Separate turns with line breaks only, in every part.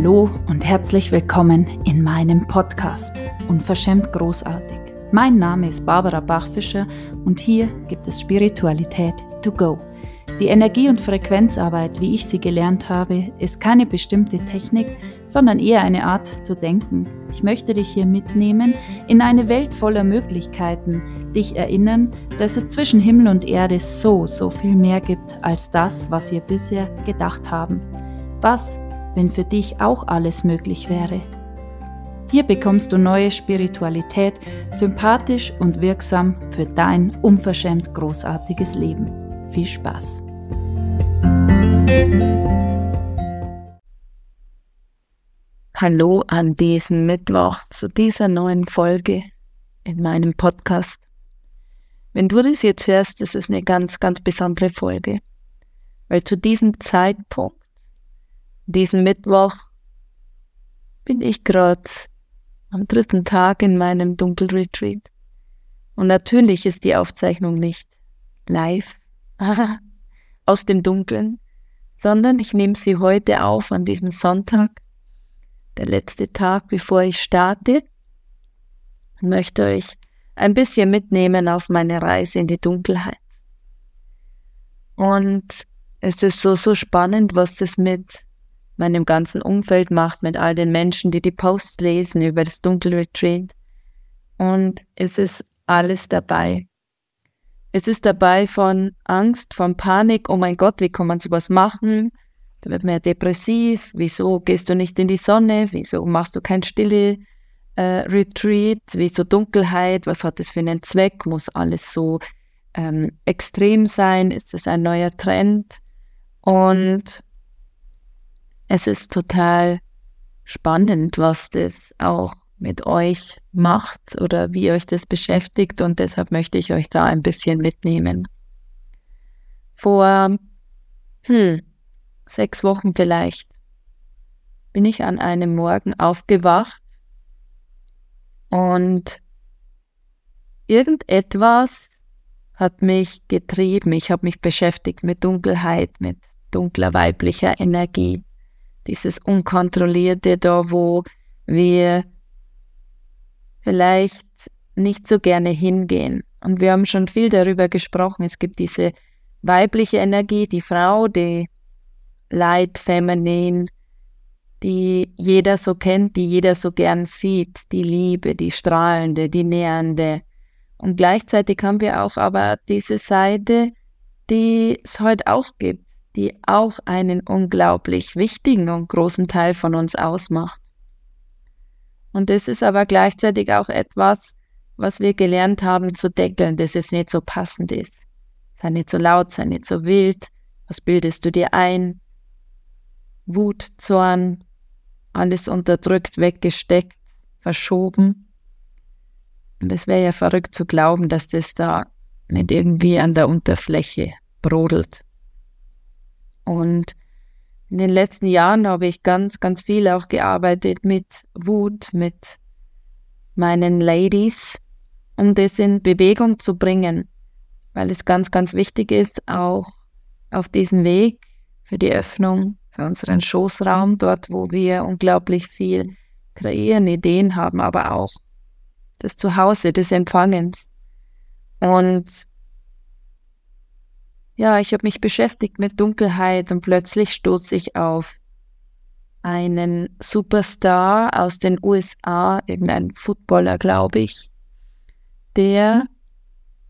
Hallo und herzlich willkommen in meinem Podcast Unverschämt Großartig. Mein Name ist Barbara Bachfischer und hier gibt es Spiritualität to go. Die Energie- und Frequenzarbeit, wie ich sie gelernt habe, ist keine bestimmte Technik, sondern eher eine Art zu denken. Ich möchte dich hier mitnehmen in eine Welt voller Möglichkeiten, dich erinnern, dass es zwischen Himmel und Erde so, so viel mehr gibt als das, was wir bisher gedacht haben. Was, wenn für dich auch alles möglich wäre? Hier bekommst du neue Spiritualität, sympathisch und wirksam für dein unverschämt großartiges Leben. Viel Spaß!
Hallo an diesem Mittwoch zu dieser neuen Folge in meinem Podcast. Wenn du das jetzt hörst, ist eine ganz, ganz besondere Folge, weil zu diesem Zeitpunkt, diesem Mittwoch, bin ich gerade am dritten Tag in meinem Dunkelretreat. Und natürlich ist die Aufzeichnung nicht live aus dem Dunkeln, sondern ich nehme sie heute auf an diesem Sonntag, der letzte Tag, bevor ich starte, und möchte euch ein bisschen mitnehmen auf meine Reise in die Dunkelheit. Und es ist so, so spannend, was das mit meinem ganzen Umfeld macht, mit all den Menschen, die die Posts lesen über das Dunkelretreat. Und es ist alles dabei. Es ist dabei von Angst, von Panik, oh mein Gott, wie kann man sowas machen? Da wird man ja depressiv, wieso gehst du nicht in die Sonne, wieso machst du kein stille äh, Retreat, wieso Dunkelheit, was hat das für einen Zweck, muss alles so ähm, extrem sein, ist das ein neuer Trend? Und es ist total spannend, was das auch mit euch macht oder wie euch das beschäftigt und deshalb möchte ich euch da ein bisschen mitnehmen. Vor hm, sechs Wochen vielleicht bin ich an einem Morgen aufgewacht und irgendetwas hat mich getrieben. Ich habe mich beschäftigt mit Dunkelheit, mit dunkler weiblicher Energie dieses Unkontrollierte da, wo wir vielleicht nicht so gerne hingehen. Und wir haben schon viel darüber gesprochen. Es gibt diese weibliche Energie, die Frau, die Light Feminine, die jeder so kennt, die jeder so gern sieht, die Liebe, die strahlende, die nähernde. Und gleichzeitig haben wir auch aber diese Seite, die es heute auch gibt, die auch einen unglaublich wichtigen und großen Teil von uns ausmacht. Und das ist aber gleichzeitig auch etwas, was wir gelernt haben zu deckeln, dass es nicht so passend ist. Sei nicht so laut, sei nicht so wild. Was bildest du dir ein? Wut, Zorn, alles unterdrückt, weggesteckt, verschoben. Und es wäre ja verrückt zu glauben, dass das da nicht irgendwie an der Unterfläche brodelt. Und in den letzten Jahren habe ich ganz, ganz viel auch gearbeitet mit Wut, mit meinen Ladies, um das in Bewegung zu bringen, weil es ganz, ganz wichtig ist, auch auf diesem Weg für die Öffnung, für unseren Schoßraum, dort, wo wir unglaublich viel kreieren, Ideen haben, aber auch das Zuhause des Empfangens. Und ja, ich habe mich beschäftigt mit Dunkelheit und plötzlich stoße ich auf einen Superstar aus den USA, irgendein Footballer, glaube ich, der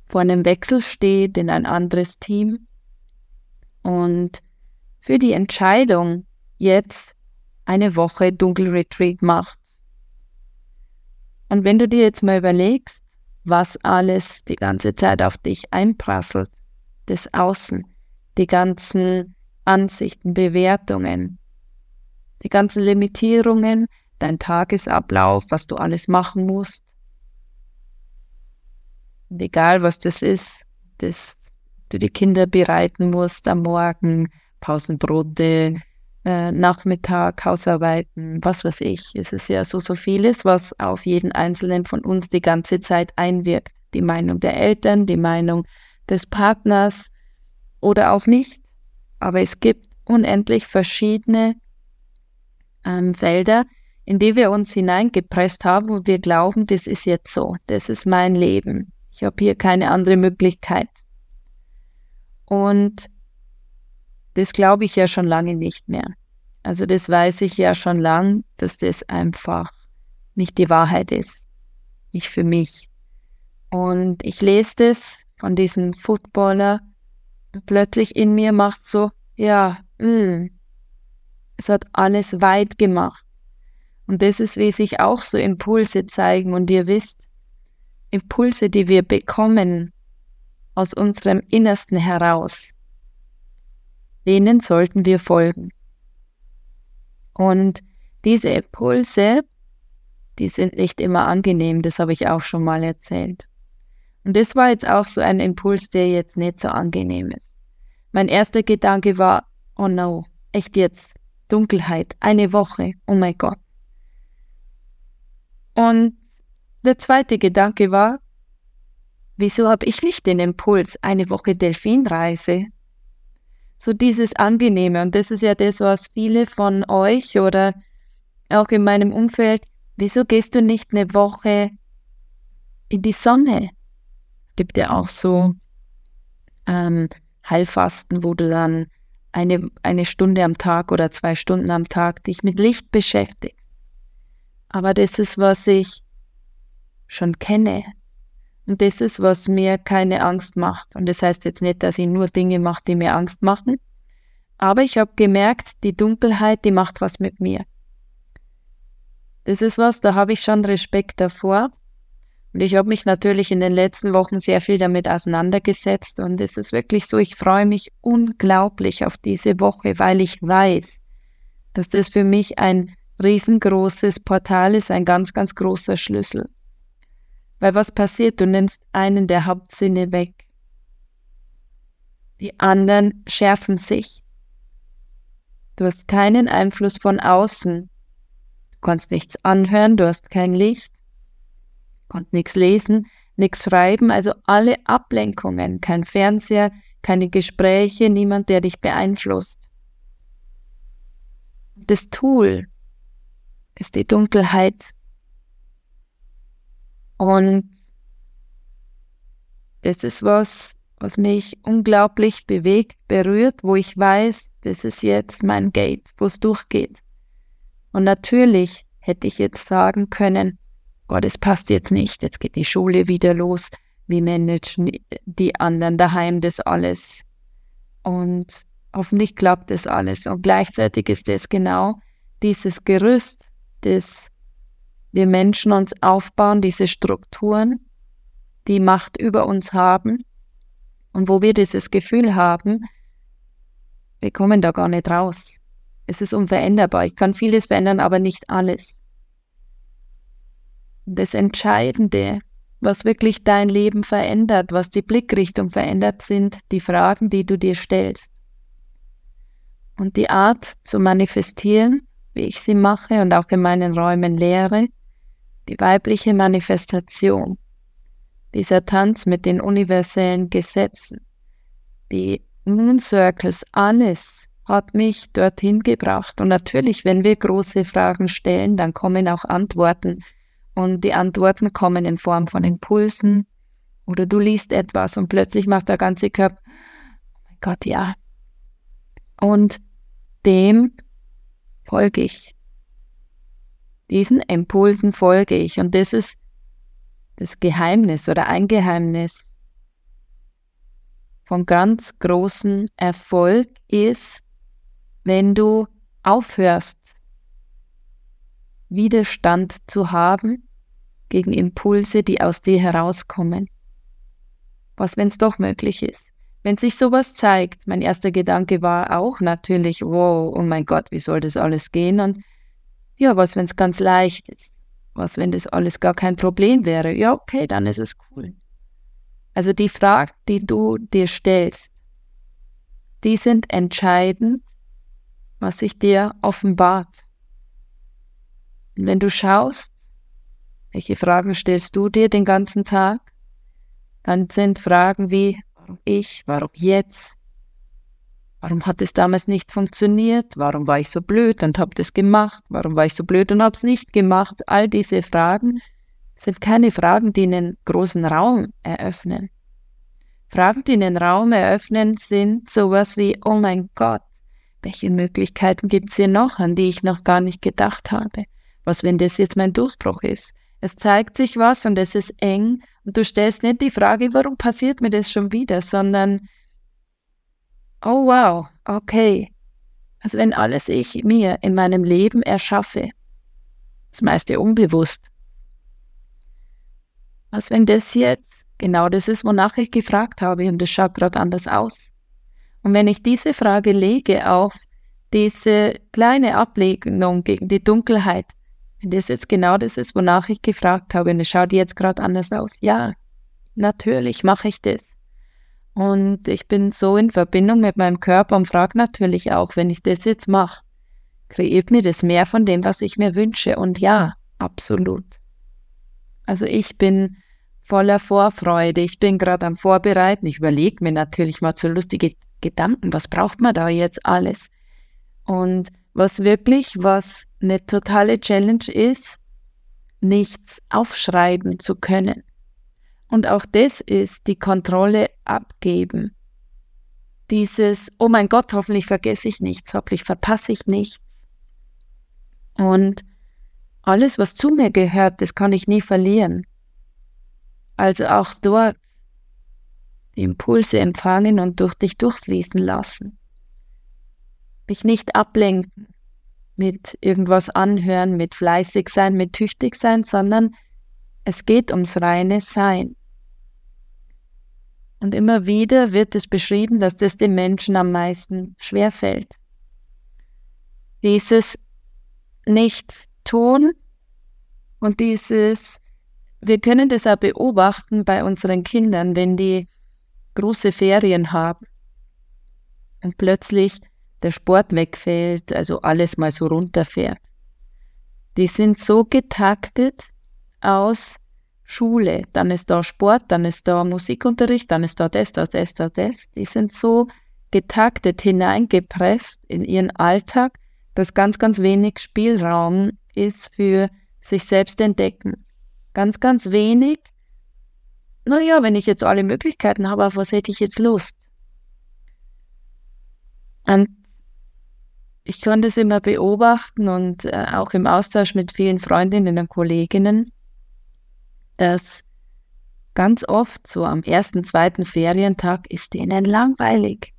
vor einem Wechsel steht in ein anderes Team und für die Entscheidung jetzt eine Woche Dunkelretreat macht. Und wenn du dir jetzt mal überlegst, was alles die ganze Zeit auf dich einprasselt, des Außen, die ganzen Ansichten, Bewertungen, die ganzen Limitierungen, dein Tagesablauf, was du alles machen musst. Und egal was das ist, dass du die Kinder bereiten musst am Morgen, Pausenbrote, äh, Nachmittag, Hausarbeiten, was weiß ich. Es ist ja so, so vieles, was auf jeden Einzelnen von uns die ganze Zeit einwirkt. Die Meinung der Eltern, die Meinung des Partners oder auch nicht. Aber es gibt unendlich verschiedene ähm, Felder, in die wir uns hineingepresst haben und wir glauben, das ist jetzt so, das ist mein Leben. Ich habe hier keine andere Möglichkeit. Und das glaube ich ja schon lange nicht mehr. Also das weiß ich ja schon lang, dass das einfach nicht die Wahrheit ist. Nicht für mich. Und ich lese das von diesem Footballer plötzlich in mir macht so, ja, mh, mm, es hat alles weit gemacht. Und das ist, wie sich auch so Impulse zeigen. Und ihr wisst, Impulse, die wir bekommen aus unserem Innersten heraus, denen sollten wir folgen. Und diese Impulse, die sind nicht immer angenehm, das habe ich auch schon mal erzählt. Und das war jetzt auch so ein Impuls, der jetzt nicht so angenehm ist. Mein erster Gedanke war, oh no, echt jetzt, Dunkelheit, eine Woche, oh mein Gott. Und der zweite Gedanke war, wieso habe ich nicht den Impuls, eine Woche Delfinreise? So dieses Angenehme, und das ist ja das, was viele von euch oder auch in meinem Umfeld, wieso gehst du nicht eine Woche in die Sonne? Gibt ja auch so ähm, Heilfasten, wo du dann eine, eine Stunde am Tag oder zwei Stunden am Tag dich mit Licht beschäftigst. Aber das ist, was ich schon kenne. Und das ist, was mir keine Angst macht. Und das heißt jetzt nicht, dass ich nur Dinge mache, die mir Angst machen. Aber ich habe gemerkt, die Dunkelheit, die macht was mit mir. Das ist was, da habe ich schon Respekt davor. Und ich habe mich natürlich in den letzten Wochen sehr viel damit auseinandergesetzt und es ist wirklich so, ich freue mich unglaublich auf diese Woche, weil ich weiß, dass das für mich ein riesengroßes Portal ist, ein ganz, ganz großer Schlüssel. Weil was passiert? Du nimmst einen der Hauptsinne weg. Die anderen schärfen sich. Du hast keinen Einfluss von außen. Du kannst nichts anhören, du hast kein Licht konnte nichts lesen, nichts schreiben, also alle Ablenkungen, kein Fernseher, keine Gespräche, niemand, der dich beeinflusst. Das Tool ist die Dunkelheit. Und das ist was, was mich unglaublich bewegt, berührt, wo ich weiß, das ist jetzt mein Gate, wo es durchgeht. Und natürlich hätte ich jetzt sagen können, Gott, es passt jetzt nicht, jetzt geht die Schule wieder los, wie managen die anderen daheim das alles? Und hoffentlich klappt das alles. Und gleichzeitig ist es genau dieses Gerüst, das wir Menschen uns aufbauen, diese Strukturen, die Macht über uns haben und wo wir dieses Gefühl haben, wir kommen da gar nicht raus. Es ist unveränderbar. Ich kann vieles verändern, aber nicht alles das Entscheidende, was wirklich dein Leben verändert, was die Blickrichtung verändert, sind die Fragen, die du dir stellst. Und die Art zu manifestieren, wie ich sie mache und auch in meinen Räumen lehre, die weibliche Manifestation, dieser Tanz mit den universellen Gesetzen, die Moon Circles, alles hat mich dorthin gebracht. Und natürlich, wenn wir große Fragen stellen, dann kommen auch Antworten und die Antworten kommen in Form von Impulsen oder du liest etwas und plötzlich macht der ganze Körper, oh mein Gott, ja. Und dem folge ich. Diesen Impulsen folge ich und das ist das Geheimnis oder ein Geheimnis von ganz großem Erfolg ist, wenn du aufhörst, Widerstand zu haben gegen Impulse, die aus dir herauskommen. Was, wenn es doch möglich ist? Wenn sich sowas zeigt, mein erster Gedanke war auch natürlich, wow, oh mein Gott, wie soll das alles gehen? Und ja, was, wenn es ganz leicht ist? Was, wenn das alles gar kein Problem wäre? Ja, okay, dann ist es cool. Also die Fragen, die du dir stellst, die sind entscheidend, was sich dir offenbart. Und wenn du schaust, welche Fragen stellst du dir den ganzen Tag? Dann sind Fragen wie, warum ich, warum jetzt? Warum hat es damals nicht funktioniert? Warum war ich so blöd und habe das gemacht? Warum war ich so blöd und habe es nicht gemacht? All diese Fragen sind keine Fragen, die einen großen Raum eröffnen. Fragen, die einen Raum eröffnen, sind sowas wie, oh mein Gott, welche Möglichkeiten gibt es hier noch, an die ich noch gar nicht gedacht habe? Was, wenn das jetzt mein Durchbruch ist? Es zeigt sich was und es ist eng und du stellst nicht die Frage, warum passiert mir das schon wieder, sondern oh wow, okay. Also wenn alles ich mir in meinem Leben erschaffe, das meiste unbewusst. Was wenn das jetzt genau das ist, wonach ich gefragt habe und das schaut gerade anders aus. Und wenn ich diese Frage lege auf diese kleine Ablegung gegen die Dunkelheit, wenn das jetzt genau das ist, wonach ich gefragt habe und es schaut jetzt gerade anders aus, ja, natürlich mache ich das. Und ich bin so in Verbindung mit meinem Körper und frage natürlich auch, wenn ich das jetzt mache, kreiert mir das mehr von dem, was ich mir wünsche? Und ja, absolut. Also ich bin voller Vorfreude. Ich bin gerade am Vorbereiten. Ich überlege mir natürlich mal so lustige Gedanken. Was braucht man da jetzt alles? Und was wirklich, was eine totale Challenge ist, nichts aufschreiben zu können. Und auch das ist die Kontrolle abgeben. Dieses, oh mein Gott, hoffentlich vergesse ich nichts, hoffentlich verpasse ich nichts. Und alles, was zu mir gehört, das kann ich nie verlieren. Also auch dort die Impulse empfangen und durch dich durchfließen lassen. Mich nicht ablenken mit irgendwas anhören, mit fleißig sein, mit tüchtig sein, sondern es geht ums reine Sein. Und immer wieder wird es beschrieben, dass das den Menschen am meisten schwerfällt. Dieses Nichts tun und dieses, wir können das auch beobachten bei unseren Kindern, wenn die große Ferien haben und plötzlich der Sport wegfällt, also alles mal so runterfährt. Die sind so getaktet aus Schule, dann ist da Sport, dann ist da Musikunterricht, dann ist da das, das, das, das, das. Die sind so getaktet hineingepresst in ihren Alltag, dass ganz, ganz wenig Spielraum ist für sich selbst entdecken. Ganz, ganz wenig. Naja, wenn ich jetzt alle Möglichkeiten habe, auf was hätte ich jetzt Lust? Und ich kann das immer beobachten und äh, auch im Austausch mit vielen Freundinnen und Kolleginnen, dass ganz oft so am ersten, zweiten Ferientag ist denen langweilig.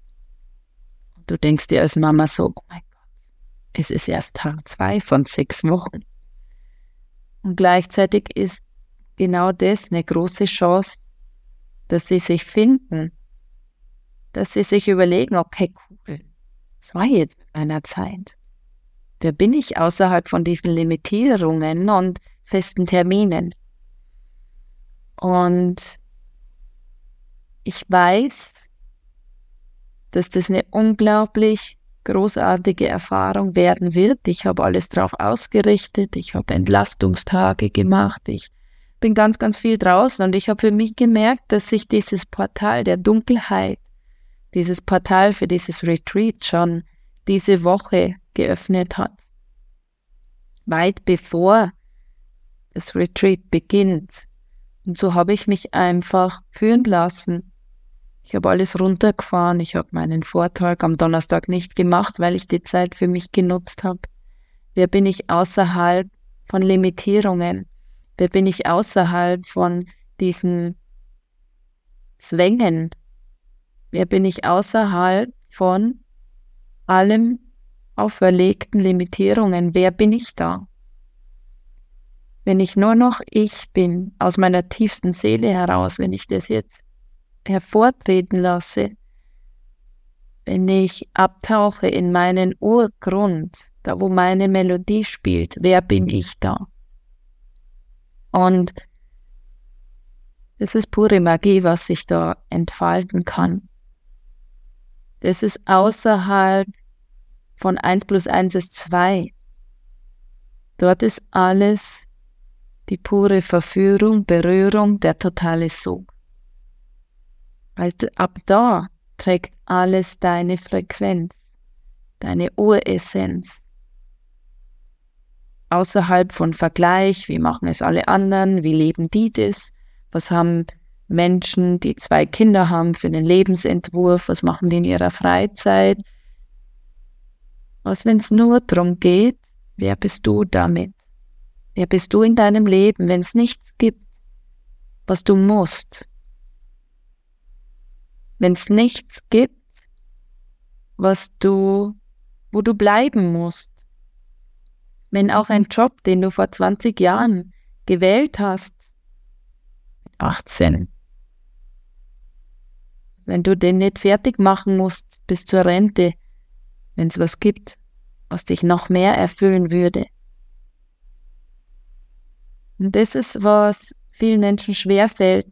Du denkst dir als Mama so, oh mein Gott, es ist erst Tag zwei von sechs Wochen. Und gleichzeitig ist genau das eine große Chance, dass sie sich finden, dass sie sich überlegen, okay, cool, was war jetzt mit meiner Zeit? Wer bin ich außerhalb von diesen Limitierungen und festen Terminen? Und ich weiß, dass das eine unglaublich großartige Erfahrung werden wird. Ich habe alles drauf ausgerichtet. Ich habe Entlastungstage gemacht. Ich bin ganz, ganz viel draußen und ich habe für mich gemerkt, dass sich dieses Portal der Dunkelheit, dieses Portal für dieses Retreat schon diese Woche geöffnet hat. Weit bevor das Retreat beginnt. Und so habe ich mich einfach führen lassen. Ich habe alles runtergefahren. Ich habe meinen Vortrag am Donnerstag nicht gemacht, weil ich die Zeit für mich genutzt habe. Wer bin ich außerhalb von Limitierungen? Wer bin ich außerhalb von diesen Zwängen? Wer bin ich außerhalb von allem auferlegten Limitierungen? Wer bin ich da? wenn ich nur noch ich bin, aus meiner tiefsten Seele heraus, wenn ich das jetzt hervortreten lasse, wenn ich abtauche in meinen Urgrund, da wo meine Melodie spielt, wer bin ich da? Und das ist pure Magie, was sich da entfalten kann. Das ist außerhalb von 1 plus 1 ist 2. Dort ist alles die pure Verführung, Berührung, der totale Sog. Weil ab da trägt alles deine Frequenz, deine Uressenz. Außerhalb von Vergleich, wie machen es alle anderen, wie leben die das, was haben Menschen, die zwei Kinder haben, für den Lebensentwurf, was machen die in ihrer Freizeit. Was, wenn es nur darum geht, wer bist du damit? Wer bist du in deinem Leben, wenn es nichts gibt, was du musst? Wenn es nichts gibt, was du, wo du bleiben musst. Wenn auch ein Job, den du vor 20 Jahren gewählt hast, 18, wenn du den nicht fertig machen musst bis zur Rente, wenn es was gibt, was dich noch mehr erfüllen würde. Und das ist, was vielen Menschen schwerfällt,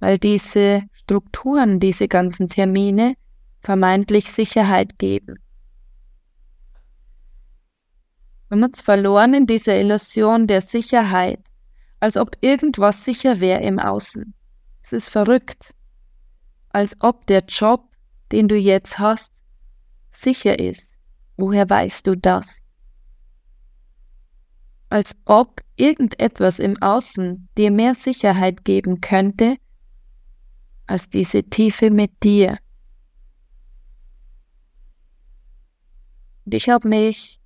weil diese Strukturen, diese ganzen Termine vermeintlich Sicherheit geben. Wir haben uns verloren in dieser Illusion der Sicherheit, als ob irgendwas sicher wäre im Außen. Es ist verrückt als ob der Job, den du jetzt hast, sicher ist. Woher weißt du das? Als ob irgendetwas im Außen dir mehr Sicherheit geben könnte als diese Tiefe mit dir. Und ich habe mich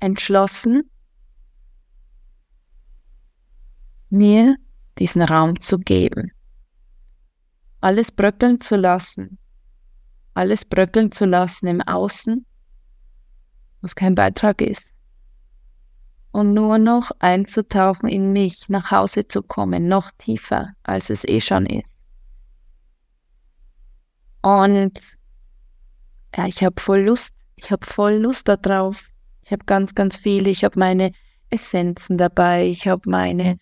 entschlossen, mir diesen Raum zu geben alles bröckeln zu lassen, alles bröckeln zu lassen im Außen, was kein Beitrag ist. Und nur noch einzutauchen in mich, nach Hause zu kommen, noch tiefer, als es eh schon ist. Und ja, ich habe voll Lust, ich habe voll Lust darauf. Ich habe ganz, ganz viele, ich habe meine Essenzen dabei, ich habe meine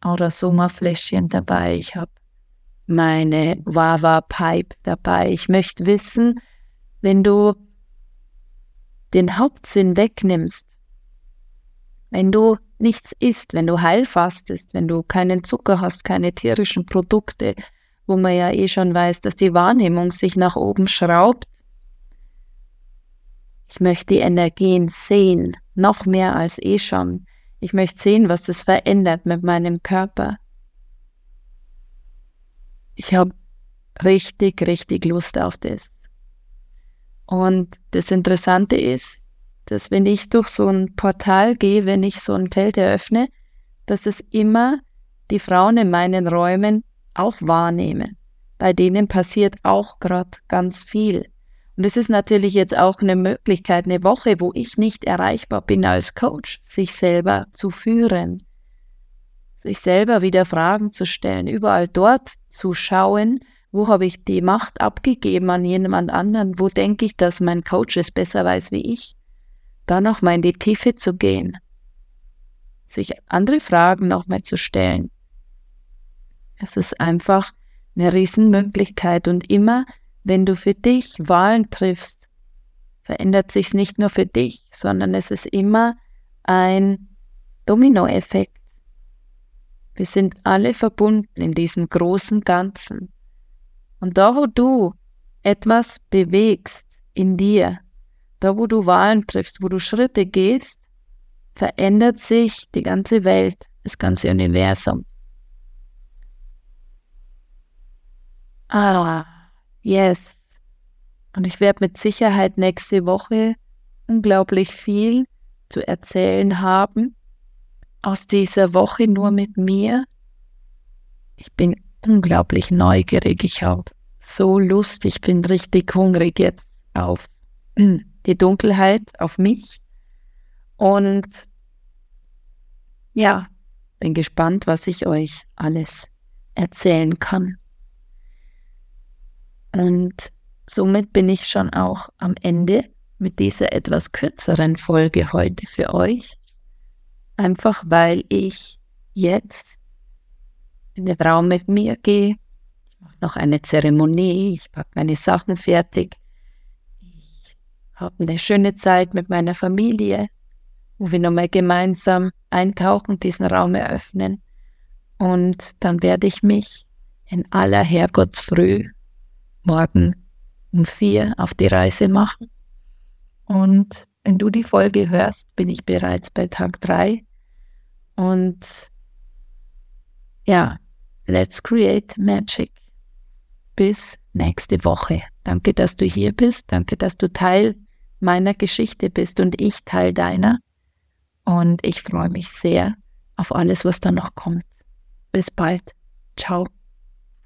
Aurasoma-Fläschchen dabei, ich habe meine Wawa Pipe dabei. Ich möchte wissen, wenn du den Hauptsinn wegnimmst, wenn du nichts isst, wenn du heilfastest, wenn du keinen Zucker hast, keine tierischen Produkte, wo man ja eh schon weiß, dass die Wahrnehmung sich nach oben schraubt. Ich möchte die Energien sehen, noch mehr als eh schon. Ich möchte sehen, was das verändert mit meinem Körper ich habe richtig, richtig Lust auf das. Und das Interessante ist, dass wenn ich durch so ein Portal gehe, wenn ich so ein Feld eröffne, dass es immer die Frauen in meinen Räumen auch wahrnehmen. Bei denen passiert auch gerade ganz viel. Und es ist natürlich jetzt auch eine Möglichkeit, eine Woche, wo ich nicht erreichbar bin als Coach, sich selber zu führen, sich selber wieder Fragen zu stellen, überall dort zu schauen, wo habe ich die Macht abgegeben an jemand anderen, wo denke ich, dass mein Coach es besser weiß wie ich, da nochmal in die Tiefe zu gehen, sich andere Fragen nochmal zu stellen. Es ist einfach eine Riesenmöglichkeit und immer, wenn du für dich Wahlen triffst, verändert sich nicht nur für dich, sondern es ist immer ein Dominoeffekt. Wir sind alle verbunden in diesem großen Ganzen. Und da, wo du etwas bewegst in dir, da, wo du Wahlen triffst, wo du Schritte gehst, verändert sich die ganze Welt, das ganze Universum. Ah, yes. Und ich werde mit Sicherheit nächste Woche unglaublich viel zu erzählen haben aus dieser Woche nur mit mir. Ich bin unglaublich neugierig. Ich habe so Lust. Ich bin richtig hungrig jetzt auf die Dunkelheit, auf mich. Und ja, bin gespannt, was ich euch alles erzählen kann. Und somit bin ich schon auch am Ende mit dieser etwas kürzeren Folge heute für euch. Einfach weil ich jetzt in den Raum mit mir gehe. Ich mache noch eine Zeremonie, ich packe meine Sachen fertig. Ich habe eine schöne Zeit mit meiner Familie, wo wir nochmal gemeinsam eintauchen, diesen Raum eröffnen. Und dann werde ich mich in aller Herrgottsfrüh morgen und vier auf die Reise machen. Und wenn du die Folge hörst, bin ich bereits bei Tag drei. Und ja, let's create magic. Bis nächste Woche. Danke, dass du hier bist. Danke, dass du Teil meiner Geschichte bist und ich Teil deiner. Und ich freue mich sehr auf alles, was da noch kommt. Bis bald. Ciao.